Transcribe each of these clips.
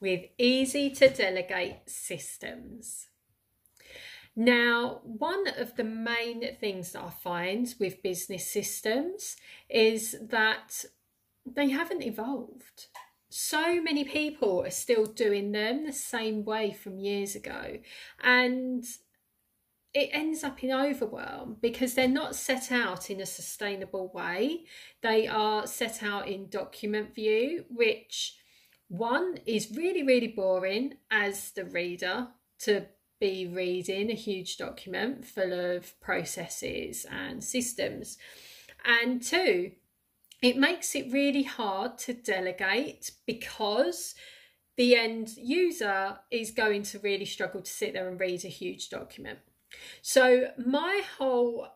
with easy to delegate systems. Now, one of the main things that I find with business systems is that they haven't evolved. So many people are still doing them the same way from years ago. And it ends up in overwhelm because they're not set out in a sustainable way. They are set out in document view, which one is really, really boring as the reader to be reading a huge document full of processes and systems. And two, it makes it really hard to delegate because the end user is going to really struggle to sit there and read a huge document. So, my whole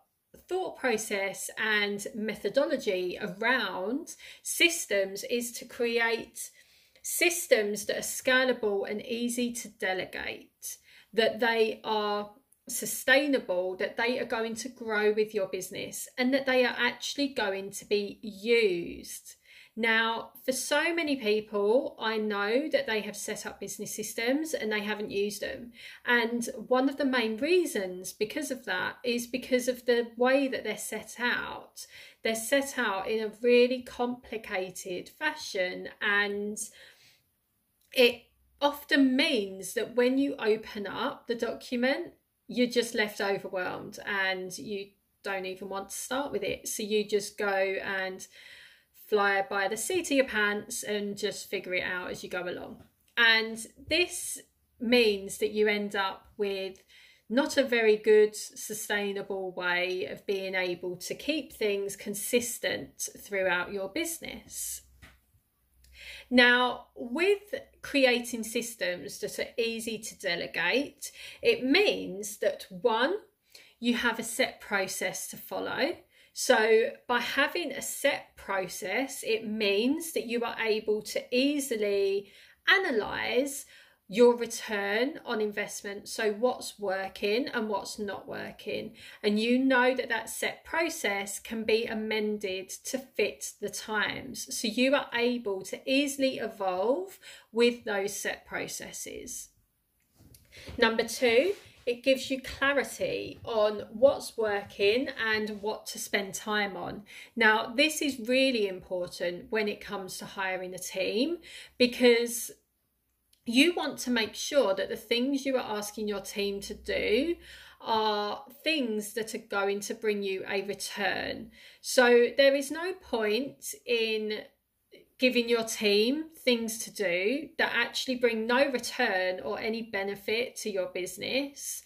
thought process and methodology around systems is to create systems that are scalable and easy to delegate, that they are sustainable, that they are going to grow with your business, and that they are actually going to be used. Now, for so many people, I know that they have set up business systems and they haven't used them. And one of the main reasons because of that is because of the way that they're set out. They're set out in a really complicated fashion, and it often means that when you open up the document, you're just left overwhelmed and you don't even want to start with it. So you just go and fly by the seat of your pants and just figure it out as you go along. And this means that you end up with not a very good, sustainable way of being able to keep things consistent throughout your business. Now, with creating systems that are easy to delegate, it means that one, you have a set process to follow. So, by having a set process, it means that you are able to easily analyze your return on investment. So, what's working and what's not working. And you know that that set process can be amended to fit the times. So, you are able to easily evolve with those set processes. Number two, it gives you clarity on what's working and what to spend time on. Now, this is really important when it comes to hiring a team because you want to make sure that the things you are asking your team to do are things that are going to bring you a return. So, there is no point in giving your team things to do that actually bring no return or any benefit to your business,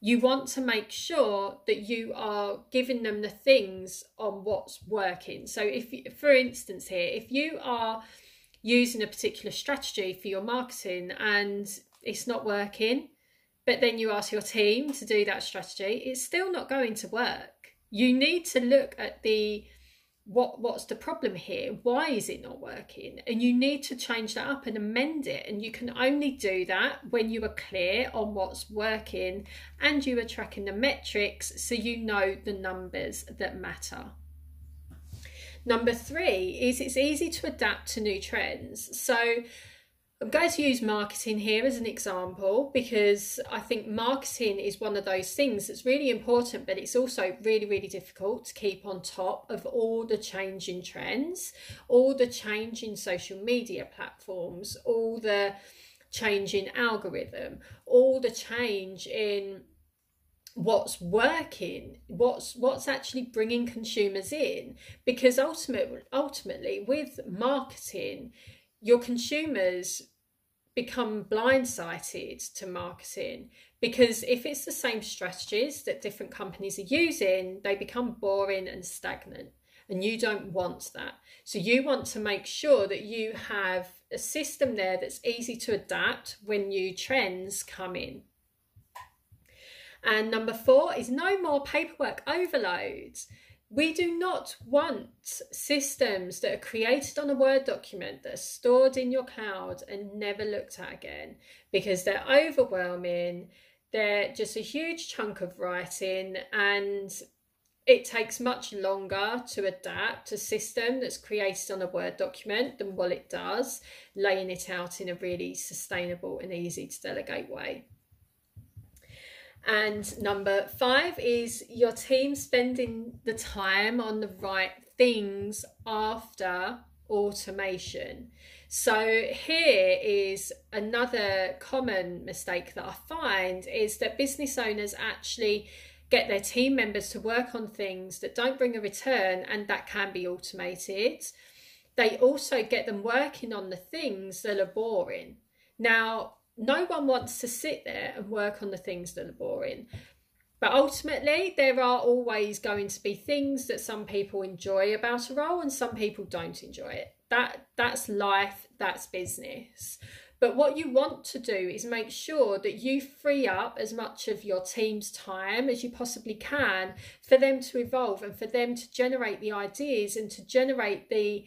you want to make sure that you are giving them the things on what's working. So, if, for instance, here, if you are using a particular strategy for your marketing and it's not working, but then you ask your team to do that strategy, it's still not going to work. You need to look at the what what's the problem here? Why is it not working? And you need to change that up and amend it. And you can only do that when you are clear on what's working and you are tracking the metrics so you know the numbers that matter number 3 is it's easy to adapt to new trends. So I'm going to use marketing here as an example because I think marketing is one of those things that's really important, but it's also really, really difficult to keep on top of all the changing trends, all the changing social media platforms, all the changing algorithm, all the change in what's working what's what's actually bringing consumers in because ultimately ultimately with marketing your consumers become blindsided to marketing because if it's the same strategies that different companies are using, they become boring and stagnant. And you don't want that. So, you want to make sure that you have a system there that's easy to adapt when new trends come in. And number four is no more paperwork overloads. We do not want systems that are created on a Word document that are stored in your cloud and never looked at again because they're overwhelming. They're just a huge chunk of writing and it takes much longer to adapt a system that's created on a Word document than what it does laying it out in a really sustainable and easy to delegate way. And number five is your team spending the time on the right things after automation. So here is another common mistake that I find is that business owners actually get their team members to work on things that don't bring a return and that can be automated. They also get them working on the things that are boring. Now, no one wants to sit there and work on the things that are boring. But ultimately, there are always going to be things that some people enjoy about a role and some people don't enjoy it. That that's life, that's business. But what you want to do is make sure that you free up as much of your team's time as you possibly can for them to evolve and for them to generate the ideas and to generate the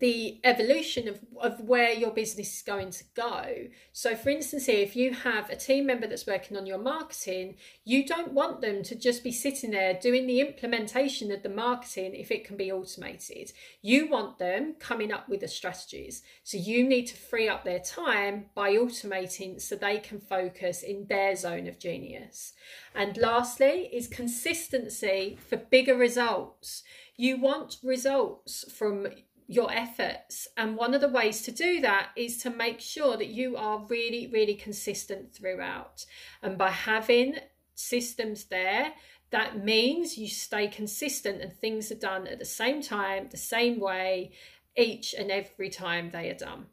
the evolution of, of where your business is going to go. So, for instance, here, if you have a team member that's working on your marketing, you don't want them to just be sitting there doing the implementation of the marketing if it can be automated. You want them coming up with the strategies. So, you need to free up their time by automating so they can focus in their zone of genius. And lastly, is consistency for bigger results. You want results from your efforts. And one of the ways to do that is to make sure that you are really, really consistent throughout. And by having systems there, that means you stay consistent and things are done at the same time, the same way, each and every time they are done.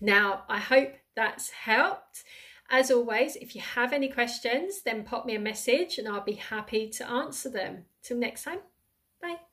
Now, I hope that's helped. As always, if you have any questions, then pop me a message and I'll be happy to answer them. Till next time, bye.